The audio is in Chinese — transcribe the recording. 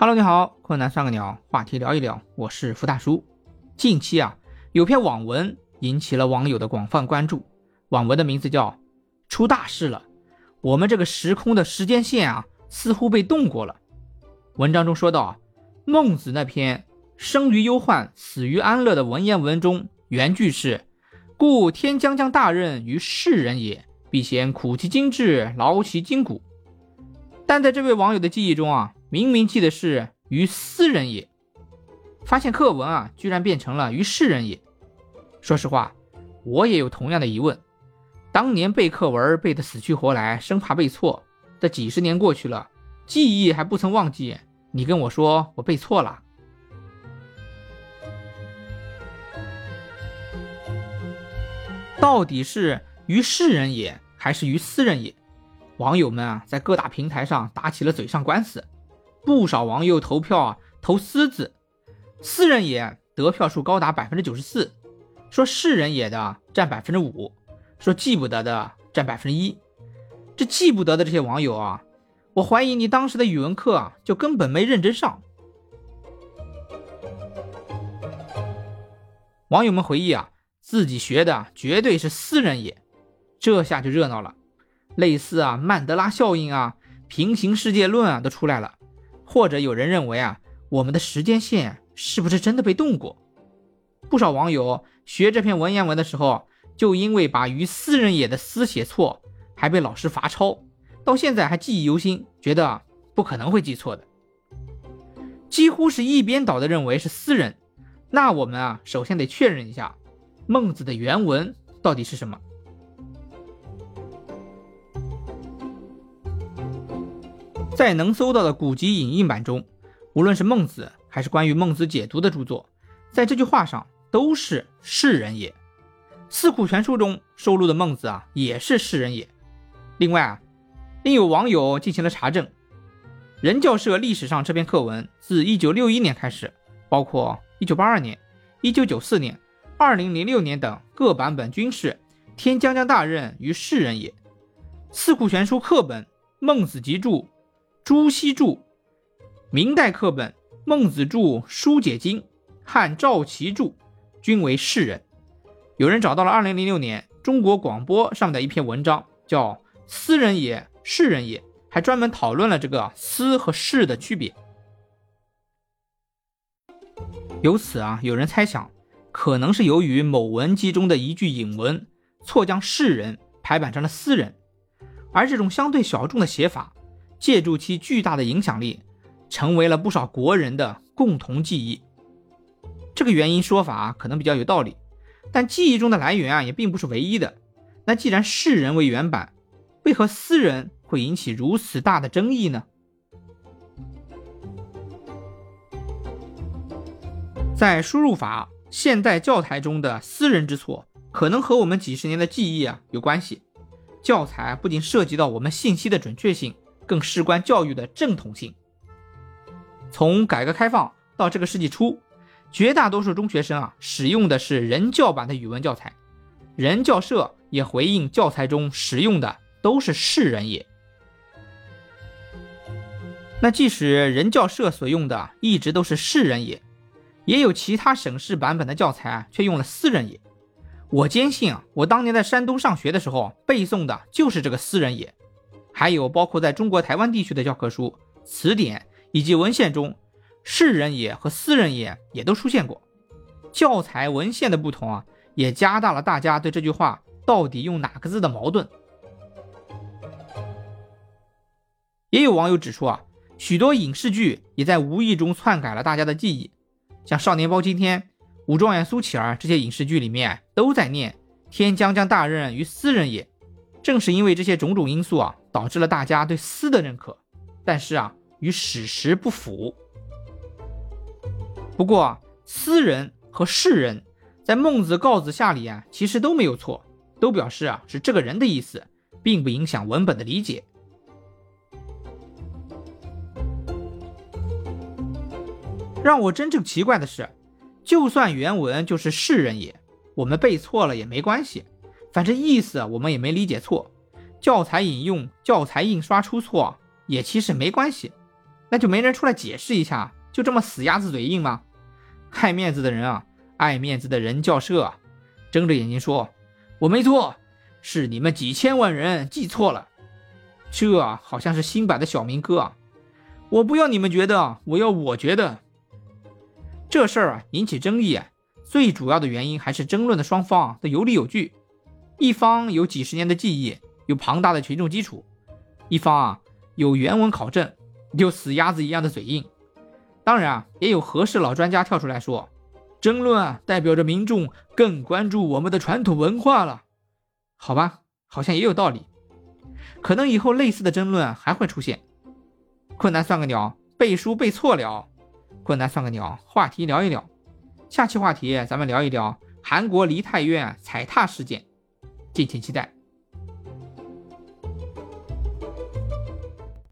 Hello，你好，困难算个鸟，话题聊一聊，我是福大叔。近期啊，有篇网文引起了网友的广泛关注，网文的名字叫《出大事了》，我们这个时空的时间线啊，似乎被动过了。文章中说到，孟子那篇“生于忧患，死于安乐”的文言文中，原句是“故天将降大任于世人也，必先苦其心志，劳其筋骨”。但在这位网友的记忆中啊。明明记的是于斯人也，发现课文啊，居然变成了于世人也。说实话，我也有同样的疑问。当年背课文背得死去活来，生怕背错，这几十年过去了，记忆还不曾忘记。你跟我说我背错了，到底是于世人也，还是于斯人也？网友们啊，在各大平台上打起了嘴上官司。不少网友投票啊，投“私”字，私人也得票数高达百分之九十四，说世人也的占百分之五，说记不得的占百分之一。这记不得的这些网友啊，我怀疑你当时的语文课啊就根本没认真上。网友们回忆啊，自己学的绝对是私人也，这下就热闹了，类似啊曼德拉效应啊、平行世界论啊都出来了。或者有人认为啊，我们的时间线是不是真的被动过？不少网友学这篇文言文的时候，就因为把于斯人也的“斯”写错，还被老师罚抄，到现在还记忆犹新，觉得不可能会记错的。几乎是一边倒的认为是私人。那我们啊，首先得确认一下孟子的原文到底是什么。在能搜到的古籍影印版中，无论是孟子还是关于孟子解读的著作，在这句话上都是世人也。四库全书中收录的孟子啊，也是世人也。另外啊，另有网友进行了查证，人教社历史上这篇课文自1961年开始，包括1982年、1994年、2006年等各版本均是“天将降大任于世人也”。四库全书课本《孟子集注》。朱熹注，明代课本《孟子注疏解经》汉赵岐注，均为世人。有人找到了2006年中国广播上的一篇文章，叫《斯人也，世人也》，还专门讨论了这个“斯”和“世”的区别。由此啊，有人猜想，可能是由于某文集中的一句引文错将“世人”排版成了“斯人”，而这种相对小众的写法。借助其巨大的影响力，成为了不少国人的共同记忆。这个原因说法可能比较有道理，但记忆中的来源啊也并不是唯一的。那既然世人为原版，为何私人会引起如此大的争议呢？在输入法现代教材中的私人之错，可能和我们几十年的记忆啊有关系。教材不仅涉及到我们信息的准确性。更事关教育的正统性。从改革开放到这个世纪初，绝大多数中学生啊使用的是人教版的语文教材，人教社也回应教材中使用的都是世人也。那即使人教社所用的一直都是世人也，也有其他省市版本的教材啊却用了私人也。我坚信啊，我当年在山东上学的时候背诵的就是这个私人也。还有包括在中国台湾地区的教科书、词典以及文献中，“世人也”和“私人也”也都出现过。教材文献的不同啊，也加大了大家对这句话到底用哪个字的矛盾。也有网友指出啊，许多影视剧也在无意中篡改了大家的记忆，像《少年包青天》《武状元苏乞儿》这些影视剧里面都在念“天将降大任于斯人也”。正是因为这些种种因素啊。导致了大家对“私”的认可，但是啊，与史实不符。不过啊，“私人”和“世人”在《孟子告子下》里啊，其实都没有错，都表示啊是这个人的意思，并不影响文本的理解。让我真正奇怪的是，就算原文就是“世人也”，我们背错了也没关系，反正意思我们也没理解错。教材引用、教材印刷出错也其实没关系，那就没人出来解释一下，就这么死鸭子嘴硬吗？爱面子的人啊，爱面子的人叫社，睁着眼睛说：“我没错，是你们几千万人记错了。”这好像是新版的小明哥啊！我不要你们觉得，我要我觉得。这事儿啊引起争议，最主要的原因还是争论的双方都有理有据，一方有几十年的记忆，有庞大的群众基础；一方啊有原文考证，有死鸭子一样的嘴硬。当然啊，也有合适老专家跳出来说，争论啊代表着民众更关注我们的传统文化了。好吧，好像也有道理。可能以后类似的争论还会出现。困难算个鸟，背书背错了。困难算个鸟，话题聊一聊。下期话题咱们聊一聊韩国梨泰院踩踏事件，敬请期待。